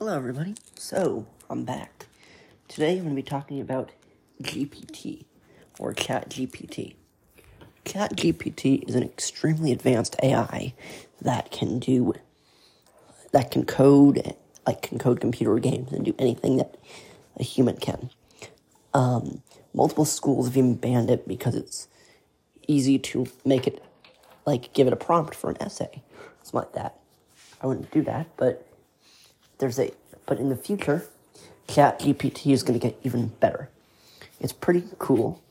Hello, everybody. So, I'm back. Today, I'm going to be talking about GPT, or ChatGPT. ChatGPT is an extremely advanced AI that can do, that can code, like, can code computer games and do anything that a human can. Um, multiple schools have even banned it because it's easy to make it, like, give it a prompt for an essay, something like that. I wouldn't do that, but there's a but in the future, Chat GPT is going to get even better. It's pretty cool.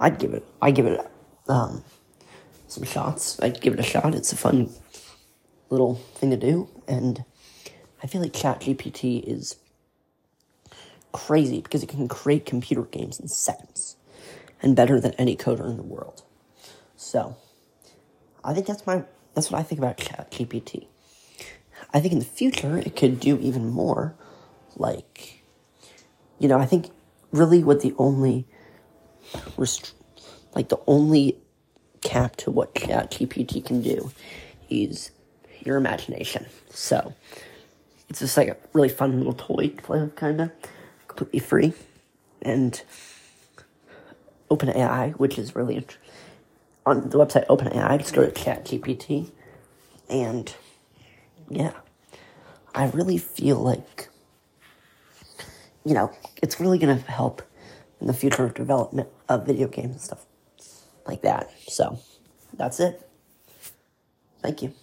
I'd give it. I give it um, some shots. I'd give it a shot. It's a fun little thing to do, and I feel like Chat GPT is crazy because it can create computer games in seconds, and better than any coder in the world. So, I think that's my that's what I think about Chat GPT. I think in the future it could do even more. Like, you know, I think really what the only like the only cap to what ChatGPT can do is your imagination. So it's just like a really fun little toy to play with, kind of completely free, and OpenAI, which is really int- on the website OpenAI. Just go to ChatGPT, and yeah, I really feel like, you know, it's really going to help in the future development of video games and stuff like that. So, that's it. Thank you.